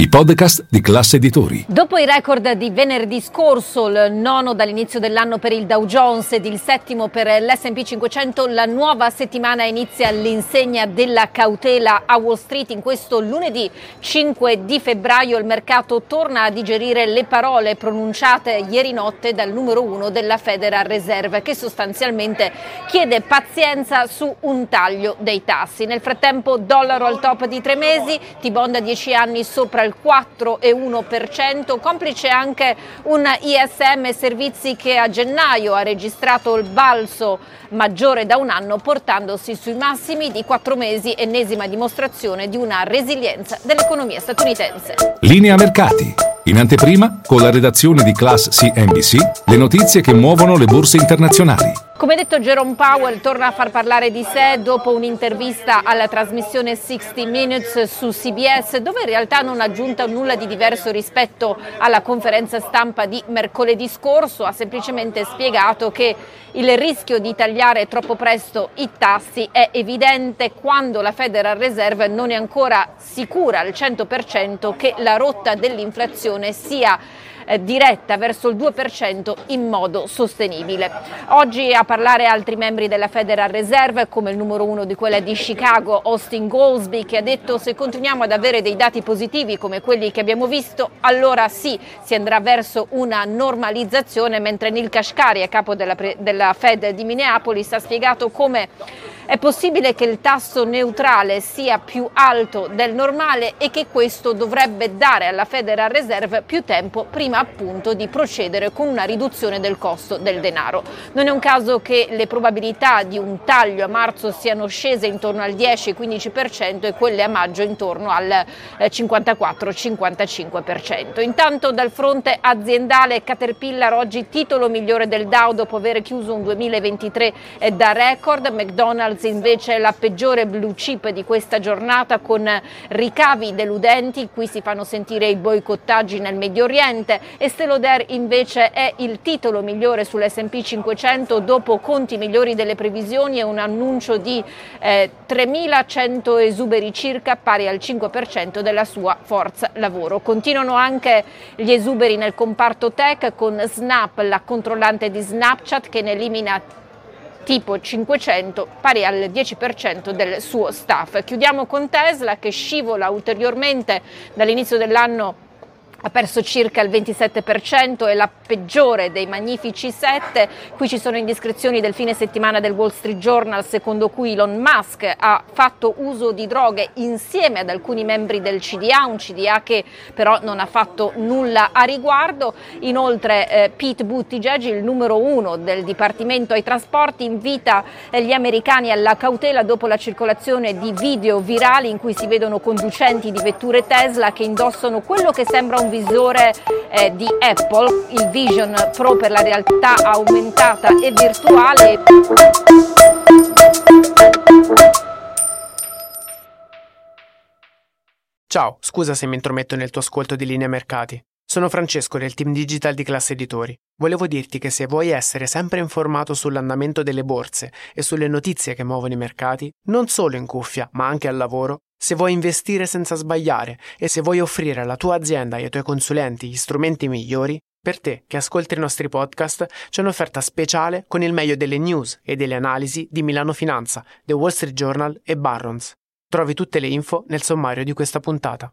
i podcast di classe editori. Dopo i record di venerdì scorso, il nono dall'inizio dell'anno per il Dow Jones ed il settimo per l'SP 500, la nuova settimana inizia all'insegna della cautela a Wall Street. In questo lunedì 5 di febbraio il mercato torna a digerire le parole pronunciate ieri notte dal numero uno della Federal Reserve, che sostanzialmente chiede pazienza su un taglio dei tassi. Nel frattempo, dollaro al top di tre mesi, T-bond a 10 anni sopra il 4,1%, complice anche un ISM Servizi che a gennaio ha registrato il balzo maggiore da un anno portandosi sui massimi di quattro mesi, ennesima dimostrazione di una resilienza dell'economia statunitense. Linea mercati. In anteprima, con la redazione di Class CNBC, le notizie che muovono le borse internazionali. Come detto, Jerome Powell torna a far parlare di sé dopo un'intervista alla trasmissione 60 Minutes su CBS, dove in realtà non ha aggiunto nulla di diverso rispetto alla conferenza stampa di mercoledì scorso, ha semplicemente spiegato che il rischio di tagliare troppo presto i tassi è evidente quando la Federal Reserve non è ancora sicura al 100% che la rotta dell'inflazione sia eh, diretta verso il 2% in modo sostenibile. Oggi a parlare altri membri della Federal Reserve, come il numero uno di quella di Chicago, Austin Goldsby, che ha detto se continuiamo ad avere dei dati positivi come quelli che abbiamo visto, allora sì, si andrà verso una normalizzazione, mentre Neil Kashkari, a capo della, della Fed di Minneapolis, ha spiegato come è possibile che il tasso neutrale sia più alto del normale e che questo dovrebbe dare alla Federal Reserve più tempo prima appunto di procedere con una riduzione del costo del denaro. Non è un caso che le probabilità di un taglio a marzo siano scese intorno al 10-15% e quelle a maggio intorno al 54-55%. Eh, Intanto dal fronte aziendale Caterpillar oggi titolo migliore del Dow dopo aver chiuso un 2023 eh, da record, McDonald's Merz invece la peggiore blue chip di questa giornata con ricavi deludenti, qui si fanno sentire i boicottaggi nel Medio Oriente e Steloder invece è il titolo migliore sull'S&P 500 dopo conti migliori delle previsioni e un annuncio di eh, 3.100 esuberi circa pari al 5% della sua forza lavoro. Continuano anche gli esuberi nel comparto tech con Snap, la controllante di Snapchat che ne elimina tipo 500 pari al 10% del suo staff. Chiudiamo con Tesla che scivola ulteriormente dall'inizio dell'anno ha perso circa il 27%, è la peggiore dei magnifici sette. Qui ci sono indiscrezioni del fine settimana del Wall Street Journal secondo cui Elon Musk ha fatto uso di droghe insieme ad alcuni membri del CDA, un CDA che però non ha fatto nulla a riguardo. Inoltre eh, Pete Buttigieg, il numero uno del Dipartimento ai Trasporti, invita eh, gli americani alla cautela dopo la circolazione di video virali in cui si vedono conducenti di vetture Tesla che indossano quello che sembra un visore eh, di Apple, il Vision Pro per la realtà aumentata e virtuale. Ciao, scusa se mi intrometto nel tuo ascolto di linea mercati. Sono Francesco del team digital di Classe Editori. Volevo dirti che se vuoi essere sempre informato sull'andamento delle borse e sulle notizie che muovono i mercati, non solo in cuffia, ma anche al lavoro, se vuoi investire senza sbagliare e se vuoi offrire alla tua azienda e ai tuoi consulenti gli strumenti migliori, per te che ascolti i nostri podcast c'è un'offerta speciale con il meglio delle news e delle analisi di Milano Finanza, The Wall Street Journal e Barrons. Trovi tutte le info nel sommario di questa puntata.